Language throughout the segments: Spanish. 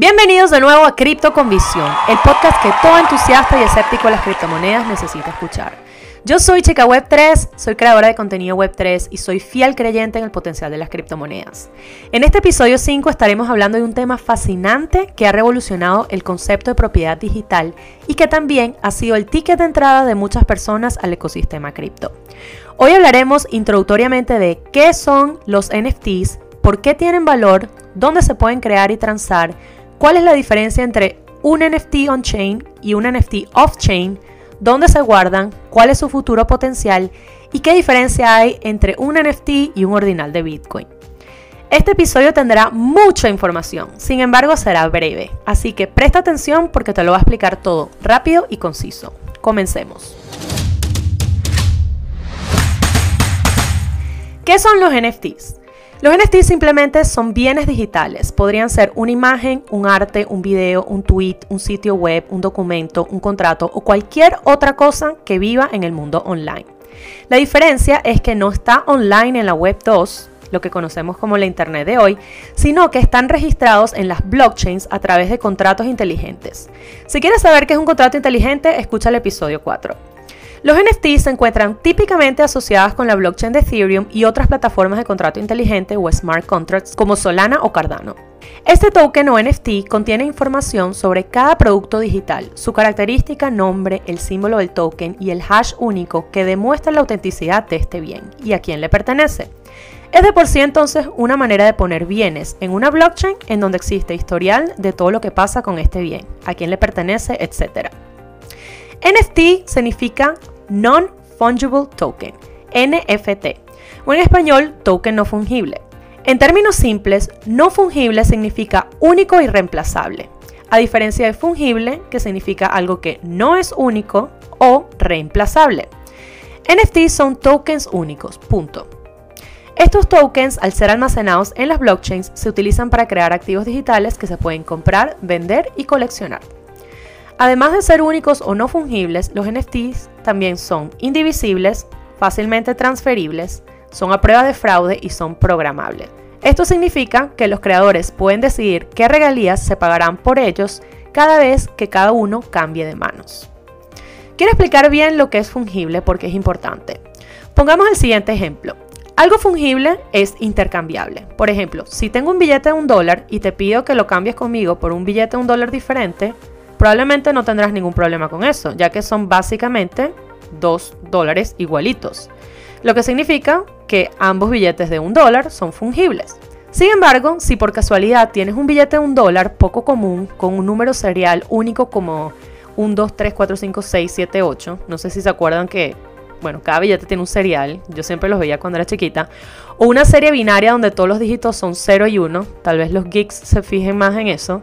Bienvenidos de nuevo a Cripto con Visión, el podcast que todo entusiasta y escéptico de las criptomonedas necesita escuchar. Yo soy Chica Web 3, soy creadora de contenido Web 3 y soy fiel creyente en el potencial de las criptomonedas. En este episodio 5 estaremos hablando de un tema fascinante que ha revolucionado el concepto de propiedad digital y que también ha sido el ticket de entrada de muchas personas al ecosistema cripto. Hoy hablaremos introductoriamente de qué son los NFTs, por qué tienen valor, dónde se pueden crear y transar, ¿Cuál es la diferencia entre un NFT on-chain y un NFT off-chain? ¿Dónde se guardan? ¿Cuál es su futuro potencial? ¿Y qué diferencia hay entre un NFT y un ordinal de Bitcoin? Este episodio tendrá mucha información, sin embargo será breve, así que presta atención porque te lo va a explicar todo rápido y conciso. Comencemos. ¿Qué son los NFTs? Los NFT simplemente son bienes digitales. Podrían ser una imagen, un arte, un video, un tweet, un sitio web, un documento, un contrato o cualquier otra cosa que viva en el mundo online. La diferencia es que no está online en la web 2, lo que conocemos como la Internet de hoy, sino que están registrados en las blockchains a través de contratos inteligentes. Si quieres saber qué es un contrato inteligente, escucha el episodio 4. Los NFTs se encuentran típicamente asociados con la blockchain de Ethereum y otras plataformas de contrato inteligente o smart contracts como Solana o Cardano. Este token o NFT contiene información sobre cada producto digital, su característica, nombre, el símbolo del token y el hash único que demuestra la autenticidad de este bien y a quién le pertenece. Es de por sí entonces una manera de poner bienes en una blockchain en donde existe historial de todo lo que pasa con este bien, a quién le pertenece, etc. NFT significa Non-Fungible Token, NFT, o en español, token no fungible. En términos simples, no fungible significa único y reemplazable, a diferencia de fungible, que significa algo que no es único o reemplazable. NFT son tokens únicos, punto. Estos tokens, al ser almacenados en las blockchains, se utilizan para crear activos digitales que se pueden comprar, vender y coleccionar. Además de ser únicos o no fungibles, los NFTs también son indivisibles, fácilmente transferibles, son a prueba de fraude y son programables. Esto significa que los creadores pueden decidir qué regalías se pagarán por ellos cada vez que cada uno cambie de manos. Quiero explicar bien lo que es fungible porque es importante. Pongamos el siguiente ejemplo. Algo fungible es intercambiable. Por ejemplo, si tengo un billete de un dólar y te pido que lo cambies conmigo por un billete de un dólar diferente, probablemente no tendrás ningún problema con eso, ya que son básicamente dos dólares igualitos. Lo que significa que ambos billetes de un dólar son fungibles. Sin embargo, si por casualidad tienes un billete de un dólar poco común con un número serial único como 1, 2, 3, 4, 5, 6, 7, 8, no sé si se acuerdan que, bueno, cada billete tiene un serial, yo siempre los veía cuando era chiquita, o una serie binaria donde todos los dígitos son 0 y 1, tal vez los geeks se fijen más en eso,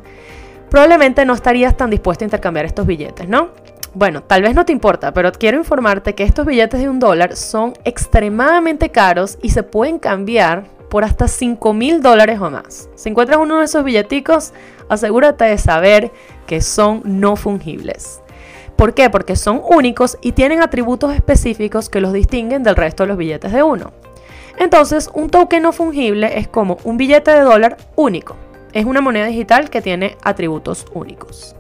probablemente no estarías tan dispuesto a intercambiar estos billetes, ¿no? Bueno, tal vez no te importa, pero quiero informarte que estos billetes de un dólar son extremadamente caros y se pueden cambiar por hasta 5 mil dólares o más. Si encuentras uno de esos billeticos, asegúrate de saber que son no fungibles. ¿Por qué? Porque son únicos y tienen atributos específicos que los distinguen del resto de los billetes de uno. Entonces, un token no fungible es como un billete de dólar único es una moneda digital que tiene atributos únicos.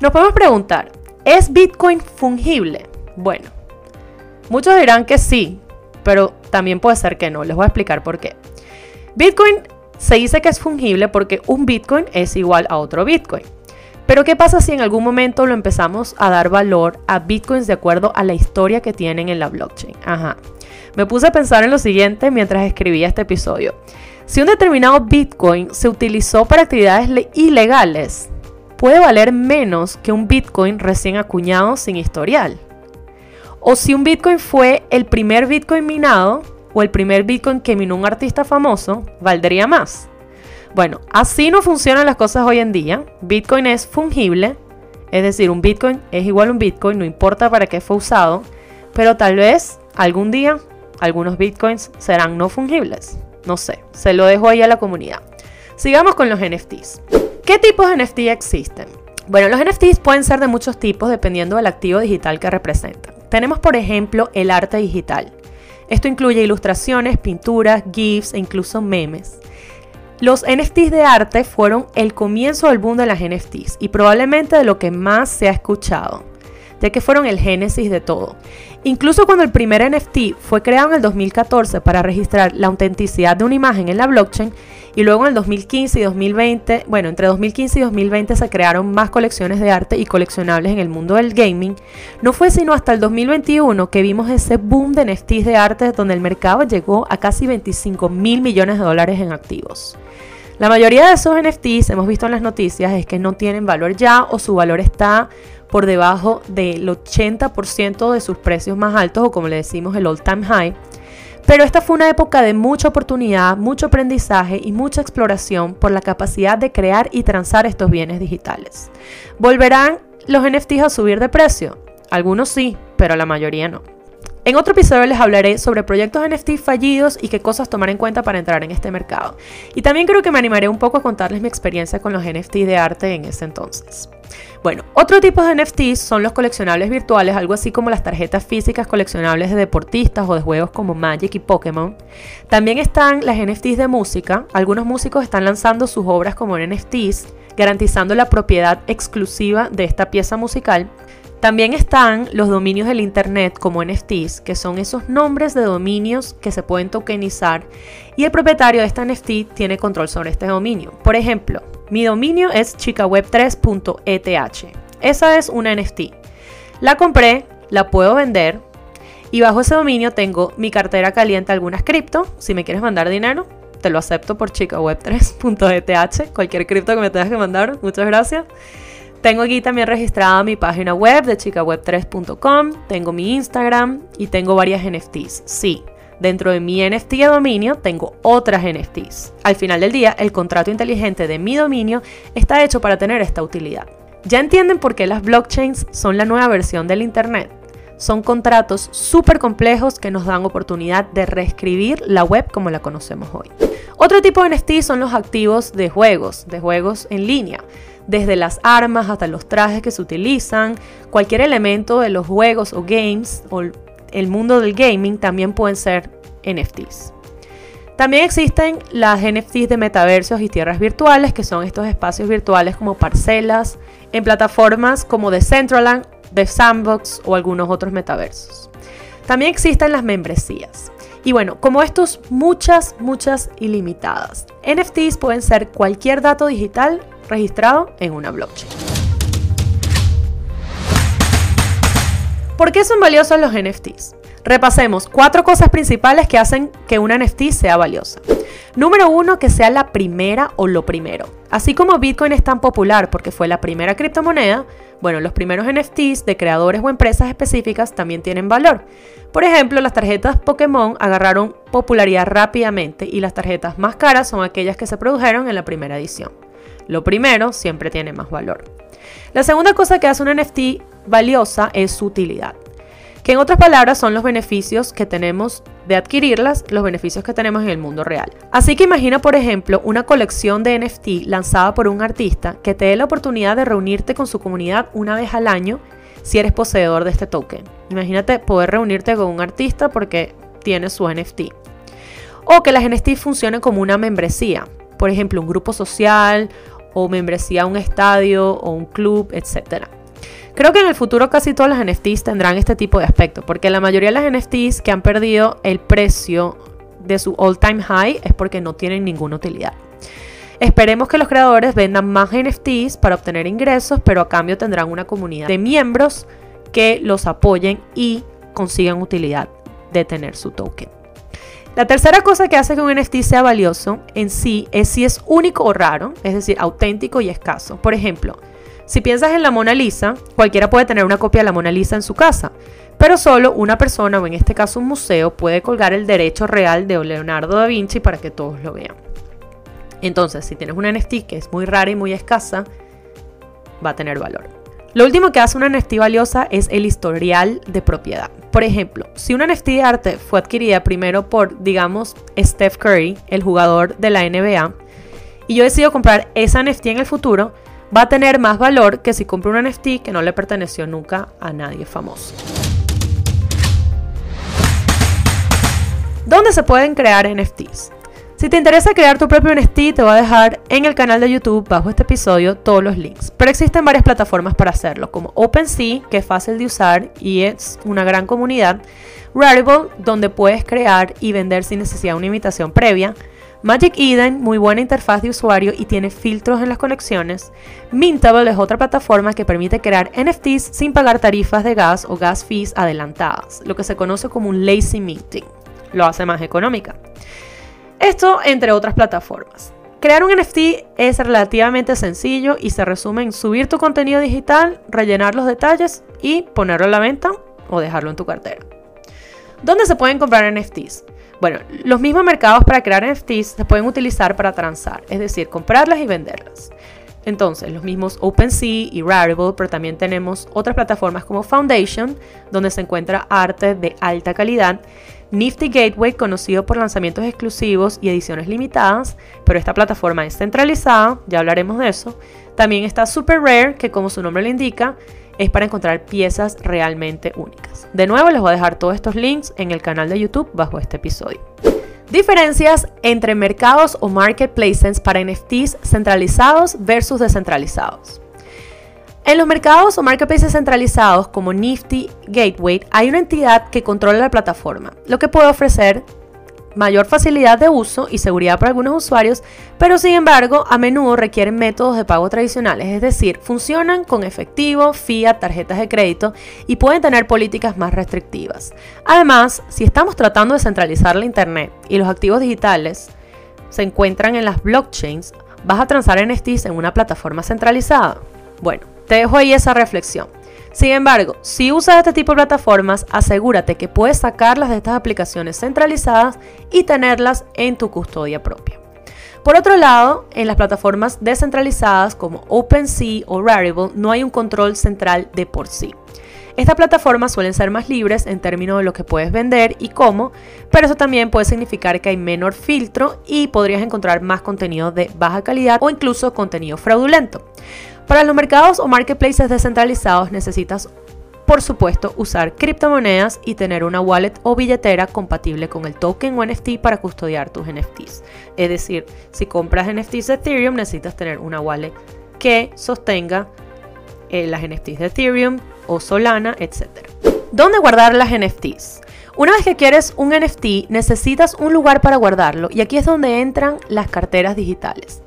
Nos podemos preguntar, ¿es Bitcoin fungible? Bueno, muchos dirán que sí, pero también puede ser que no. Les voy a explicar por qué. Bitcoin se dice que es fungible porque un Bitcoin es igual a otro Bitcoin. Pero ¿qué pasa si en algún momento lo empezamos a dar valor a Bitcoins de acuerdo a la historia que tienen en la blockchain? Ajá. Me puse a pensar en lo siguiente mientras escribía este episodio. Si un determinado Bitcoin se utilizó para actividades ilegales, puede valer menos que un Bitcoin recién acuñado sin historial. O si un Bitcoin fue el primer Bitcoin minado o el primer Bitcoin que minó un artista famoso, valdría más. Bueno, así no funcionan las cosas hoy en día. Bitcoin es fungible, es decir, un Bitcoin es igual a un Bitcoin, no importa para qué fue usado, pero tal vez algún día algunos Bitcoins serán no fungibles. No sé, se lo dejo ahí a la comunidad. Sigamos con los NFTs. ¿Qué tipos de NFT existen? Bueno, los NFTs pueden ser de muchos tipos dependiendo del activo digital que representan. Tenemos, por ejemplo, el arte digital. Esto incluye ilustraciones, pinturas, GIFs e incluso memes. Los NFTs de arte fueron el comienzo del boom de las NFTs y probablemente de lo que más se ha escuchado, ya que fueron el génesis de todo. Incluso cuando el primer NFT fue creado en el 2014 para registrar la autenticidad de una imagen en la blockchain, y luego en el 2015 y 2020, bueno, entre 2015 y 2020 se crearon más colecciones de arte y coleccionables en el mundo del gaming, no fue sino hasta el 2021 que vimos ese boom de NFTs de arte donde el mercado llegó a casi 25 mil millones de dólares en activos. La mayoría de esos NFTs, hemos visto en las noticias, es que no tienen valor ya o su valor está por debajo del 80% de sus precios más altos o como le decimos el all time high. Pero esta fue una época de mucha oportunidad, mucho aprendizaje y mucha exploración por la capacidad de crear y transar estos bienes digitales. ¿Volverán los NFTs a subir de precio? Algunos sí, pero la mayoría no. En otro episodio les hablaré sobre proyectos NFT fallidos y qué cosas tomar en cuenta para entrar en este mercado. Y también creo que me animaré un poco a contarles mi experiencia con los NFT de arte en ese entonces. Bueno, otro tipo de NFTs son los coleccionables virtuales, algo así como las tarjetas físicas coleccionables de deportistas o de juegos como Magic y Pokémon. También están las NFTs de música. Algunos músicos están lanzando sus obras como NFTs, garantizando la propiedad exclusiva de esta pieza musical. También están los dominios del Internet como NFTs, que son esos nombres de dominios que se pueden tokenizar y el propietario de esta NFT tiene control sobre este dominio. Por ejemplo, mi dominio es chicaweb3.eth. Esa es una NFT. La compré, la puedo vender y bajo ese dominio tengo mi cartera caliente algunas cripto. Si me quieres mandar dinero, te lo acepto por chicaweb3.eth. Cualquier cripto que me tengas que mandar, muchas gracias. Tengo aquí también registrada mi página web de chicaweb3.com, tengo mi Instagram y tengo varias NFTs. Sí, dentro de mi NFT de dominio tengo otras NFTs. Al final del día, el contrato inteligente de mi dominio está hecho para tener esta utilidad. ¿Ya entienden por qué las blockchains son la nueva versión del Internet? Son contratos súper complejos que nos dan oportunidad de reescribir la web como la conocemos hoy. Otro tipo de NFT son los activos de juegos, de juegos en línea desde las armas hasta los trajes que se utilizan, cualquier elemento de los juegos o games o el mundo del gaming también pueden ser NFTs. También existen las NFTs de metaversos y tierras virtuales, que son estos espacios virtuales como parcelas en plataformas como Decentraland, The Sandbox o algunos otros metaversos. También existen las membresías. Y bueno, como estos, muchas, muchas ilimitadas. NFTs pueden ser cualquier dato digital registrado en una blockchain. ¿Por qué son valiosos los NFTs? Repasemos cuatro cosas principales que hacen que una NFT sea valiosa. Número uno, que sea la primera o lo primero. Así como Bitcoin es tan popular porque fue la primera criptomoneda, bueno, los primeros NFTs de creadores o empresas específicas también tienen valor. Por ejemplo, las tarjetas Pokémon agarraron popularidad rápidamente y las tarjetas más caras son aquellas que se produjeron en la primera edición. Lo primero siempre tiene más valor. La segunda cosa que hace una NFT valiosa es su utilidad, que en otras palabras son los beneficios que tenemos de adquirirlas, los beneficios que tenemos en el mundo real. Así que imagina, por ejemplo, una colección de NFT lanzada por un artista que te dé la oportunidad de reunirte con su comunidad una vez al año si eres poseedor de este token. Imagínate poder reunirte con un artista porque tiene su NFT. O que las NFT funcionen como una membresía, por ejemplo, un grupo social o membresía a un estadio o un club, etc. Creo que en el futuro casi todas las NFTs tendrán este tipo de aspecto, porque la mayoría de las NFTs que han perdido el precio de su all time high es porque no tienen ninguna utilidad. Esperemos que los creadores vendan más NFTs para obtener ingresos, pero a cambio tendrán una comunidad de miembros que los apoyen y consigan utilidad de tener su token. La tercera cosa que hace que un NFT sea valioso en sí es si es único o raro, es decir, auténtico y escaso. Por ejemplo, si piensas en la Mona Lisa, cualquiera puede tener una copia de la Mona Lisa en su casa, pero solo una persona, o en este caso un museo, puede colgar el derecho real de Leonardo da Vinci para que todos lo vean. Entonces, si tienes una NFT que es muy rara y muy escasa, va a tener valor. Lo último que hace una NFT valiosa es el historial de propiedad. Por ejemplo, si una NFT de arte fue adquirida primero por, digamos, Steph Curry, el jugador de la NBA, y yo decido comprar esa NFT en el futuro, va a tener más valor que si compro una NFT que no le perteneció nunca a nadie famoso. ¿Dónde se pueden crear NFTs? Si te interesa crear tu propio NFT, te voy a dejar en el canal de YouTube bajo este episodio todos los links. Pero existen varias plataformas para hacerlo, como OpenSea, que es fácil de usar y es una gran comunidad, Rarible, donde puedes crear y vender sin necesidad de una invitación previa, Magic Eden, muy buena interfaz de usuario y tiene filtros en las conexiones. Mintable es otra plataforma que permite crear NFTs sin pagar tarifas de gas o gas fees adelantadas, lo que se conoce como un lazy minting. Lo hace más económica. Esto entre otras plataformas. Crear un NFT es relativamente sencillo y se resume en subir tu contenido digital, rellenar los detalles y ponerlo a la venta o dejarlo en tu cartera. ¿Dónde se pueden comprar NFTs? Bueno, los mismos mercados para crear NFTs se pueden utilizar para transar, es decir, comprarlas y venderlas. Entonces, los mismos OpenSea y Rarible, pero también tenemos otras plataformas como Foundation, donde se encuentra arte de alta calidad, Nifty Gateway, conocido por lanzamientos exclusivos y ediciones limitadas, pero esta plataforma es centralizada, ya hablaremos de eso. También está Super Rare, que como su nombre le indica, es para encontrar piezas realmente únicas. De nuevo, les voy a dejar todos estos links en el canal de YouTube bajo este episodio. Diferencias entre mercados o marketplaces para NFTs centralizados versus descentralizados. En los mercados o marketplaces centralizados como Nifty Gateway hay una entidad que controla la plataforma, lo que puede ofrecer mayor facilidad de uso y seguridad para algunos usuarios, pero sin embargo a menudo requieren métodos de pago tradicionales, es decir, funcionan con efectivo, fiat, tarjetas de crédito y pueden tener políticas más restrictivas. Además, si estamos tratando de centralizar la Internet y los activos digitales se encuentran en las blockchains, ¿vas a transar NFTs en una plataforma centralizada? Bueno, te dejo ahí esa reflexión. Sin embargo, si usas este tipo de plataformas, asegúrate que puedes sacarlas de estas aplicaciones centralizadas y tenerlas en tu custodia propia. Por otro lado, en las plataformas descentralizadas como OpenSea o Rarible no hay un control central de por sí. Estas plataformas suelen ser más libres en términos de lo que puedes vender y cómo, pero eso también puede significar que hay menor filtro y podrías encontrar más contenido de baja calidad o incluso contenido fraudulento. Para los mercados o marketplaces descentralizados necesitas, por supuesto, usar criptomonedas y tener una wallet o billetera compatible con el token o NFT para custodiar tus NFTs. Es decir, si compras NFTs de Ethereum necesitas tener una wallet que sostenga eh, las NFTs de Ethereum o Solana, etc. ¿Dónde guardar las NFTs? Una vez que quieres un NFT, necesitas un lugar para guardarlo y aquí es donde entran las carteras digitales.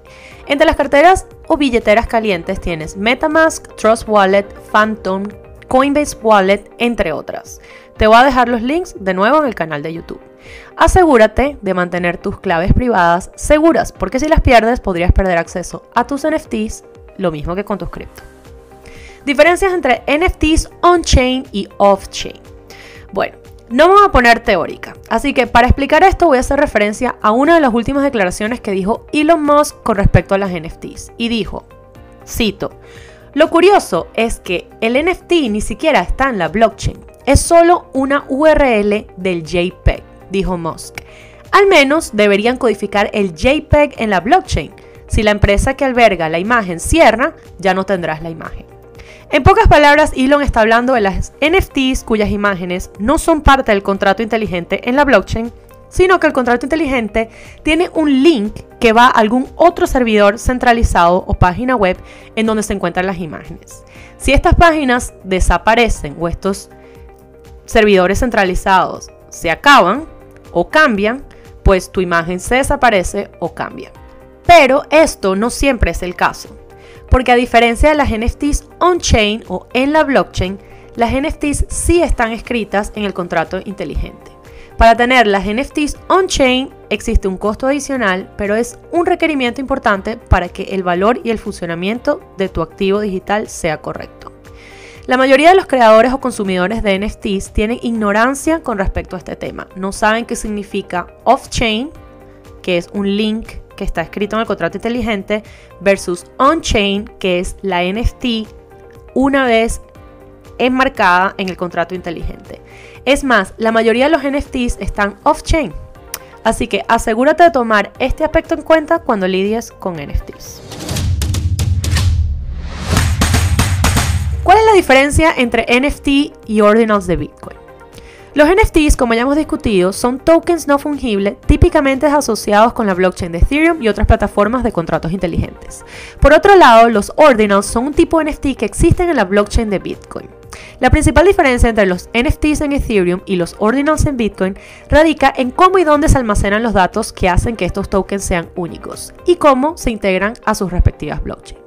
Entre las carteras o billeteras calientes tienes MetaMask, Trust Wallet, Phantom, Coinbase Wallet, entre otras. Te voy a dejar los links de nuevo en el canal de YouTube. Asegúrate de mantener tus claves privadas seguras, porque si las pierdes podrías perder acceso a tus NFTs, lo mismo que con tus cripto. Diferencias entre NFTs on-chain y off-chain. Bueno, no me voy a poner teórica, así que para explicar esto voy a hacer referencia a una de las últimas declaraciones que dijo Elon Musk con respecto a las NFTs. Y dijo, cito, lo curioso es que el NFT ni siquiera está en la blockchain, es solo una URL del JPEG, dijo Musk. Al menos deberían codificar el JPEG en la blockchain. Si la empresa que alberga la imagen cierra, ya no tendrás la imagen. En pocas palabras, Elon está hablando de las NFTs cuyas imágenes no son parte del contrato inteligente en la blockchain, sino que el contrato inteligente tiene un link que va a algún otro servidor centralizado o página web en donde se encuentran las imágenes. Si estas páginas desaparecen o estos servidores centralizados se acaban o cambian, pues tu imagen se desaparece o cambia. Pero esto no siempre es el caso porque a diferencia de las NFTs on-chain o en la blockchain, las NFTs sí están escritas en el contrato inteligente. Para tener las NFTs on-chain existe un costo adicional, pero es un requerimiento importante para que el valor y el funcionamiento de tu activo digital sea correcto. La mayoría de los creadores o consumidores de NFTs tienen ignorancia con respecto a este tema. No saben qué significa off-chain, que es un link que está escrito en el contrato inteligente, versus on-chain, que es la NFT una vez enmarcada en el contrato inteligente. Es más, la mayoría de los NFTs están off-chain. Así que asegúrate de tomar este aspecto en cuenta cuando lidies con NFTs. ¿Cuál es la diferencia entre NFT y ordinals de Bitcoin? Los NFTs, como ya hemos discutido, son tokens no fungibles típicamente asociados con la blockchain de Ethereum y otras plataformas de contratos inteligentes. Por otro lado, los ordinals son un tipo de NFT que existen en la blockchain de Bitcoin. La principal diferencia entre los NFTs en Ethereum y los ordinals en Bitcoin radica en cómo y dónde se almacenan los datos que hacen que estos tokens sean únicos y cómo se integran a sus respectivas blockchains.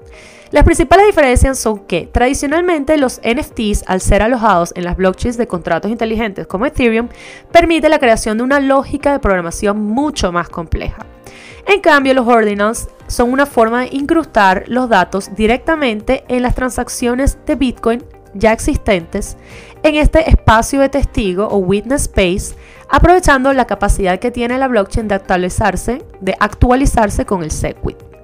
Las principales diferencias son que tradicionalmente los NFTs, al ser alojados en las blockchains de contratos inteligentes como Ethereum, permite la creación de una lógica de programación mucho más compleja. En cambio, los ordinals son una forma de incrustar los datos directamente en las transacciones de Bitcoin ya existentes en este espacio de testigo o witness space, aprovechando la capacidad que tiene la blockchain de actualizarse, de actualizarse con el SegWit.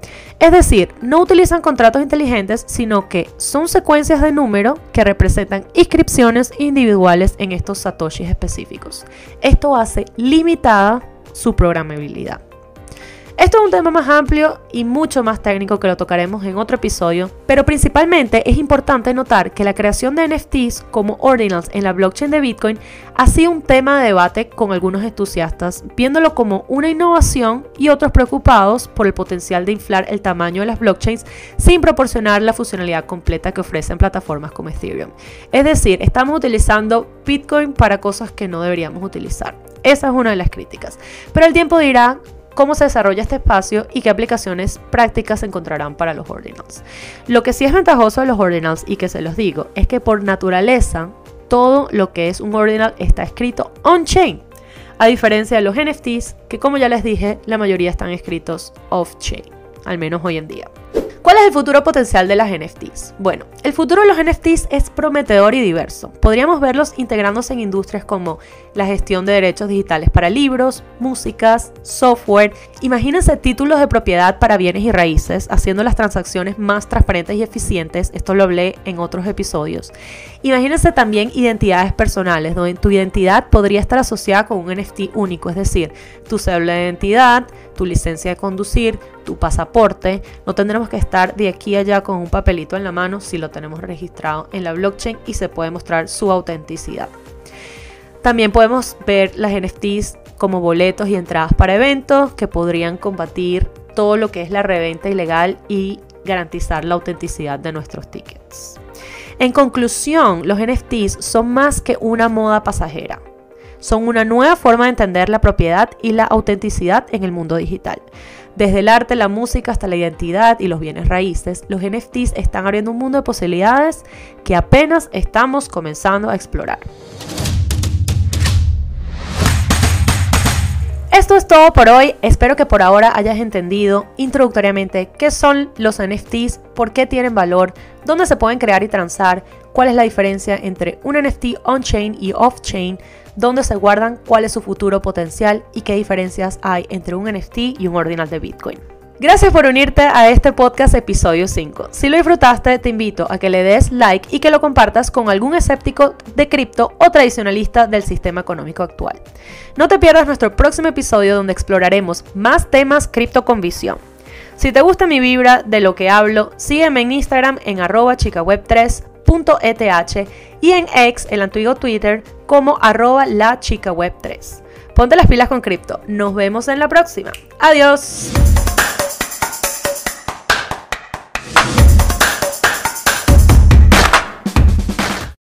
Es decir, no utilizan contratos inteligentes, sino que son secuencias de número que representan inscripciones individuales en estos satoshis específicos. Esto hace limitada su programabilidad. Esto es un tema más amplio y mucho más técnico que lo tocaremos en otro episodio, pero principalmente es importante notar que la creación de NFTs como ordinals en la blockchain de Bitcoin ha sido un tema de debate con algunos entusiastas, viéndolo como una innovación y otros preocupados por el potencial de inflar el tamaño de las blockchains sin proporcionar la funcionalidad completa que ofrecen plataformas como Ethereum. Es decir, estamos utilizando Bitcoin para cosas que no deberíamos utilizar. Esa es una de las críticas. Pero el tiempo dirá cómo se desarrolla este espacio y qué aplicaciones prácticas se encontrarán para los ordinals. Lo que sí es ventajoso de los ordinals y que se los digo es que por naturaleza todo lo que es un ordinal está escrito on-chain, a diferencia de los NFTs que como ya les dije la mayoría están escritos off-chain, al menos hoy en día. ¿Cuál es el futuro potencial de las NFTs? Bueno, el futuro de los NFTs es prometedor y diverso. Podríamos verlos integrándose en industrias como la gestión de derechos digitales para libros, músicas, software. Imagínense títulos de propiedad para bienes y raíces, haciendo las transacciones más transparentes y eficientes. Esto lo hablé en otros episodios. Imagínense también identidades personales, donde tu identidad podría estar asociada con un NFT único, es decir, tu cédula de identidad, tu licencia de conducir, tu pasaporte. No tendremos que estar de aquí a allá con un papelito en la mano si lo tenemos registrado en la blockchain y se puede mostrar su autenticidad. También podemos ver las NFTs como boletos y entradas para eventos que podrían combatir todo lo que es la reventa ilegal y garantizar la autenticidad de nuestros tickets. En conclusión, los NFTs son más que una moda pasajera son una nueva forma de entender la propiedad y la autenticidad en el mundo digital. Desde el arte, la música hasta la identidad y los bienes raíces, los NFTs están abriendo un mundo de posibilidades que apenas estamos comenzando a explorar. Esto es todo por hoy. Espero que por ahora hayas entendido introductoriamente qué son los NFTs, por qué tienen valor, dónde se pueden crear y transar, cuál es la diferencia entre un NFT on-chain y off-chain, dónde se guardan, cuál es su futuro potencial y qué diferencias hay entre un NFT y un ordinal de Bitcoin. Gracias por unirte a este podcast episodio 5. Si lo disfrutaste, te invito a que le des like y que lo compartas con algún escéptico de cripto o tradicionalista del sistema económico actual. No te pierdas nuestro próximo episodio donde exploraremos más temas cripto con visión. Si te gusta mi vibra de lo que hablo, sígueme en Instagram en arroba chicaweb3.eth y en X, el antiguo Twitter, como arroba la chica web 3. Ponte las pilas con cripto. Nos vemos en la próxima. Adiós.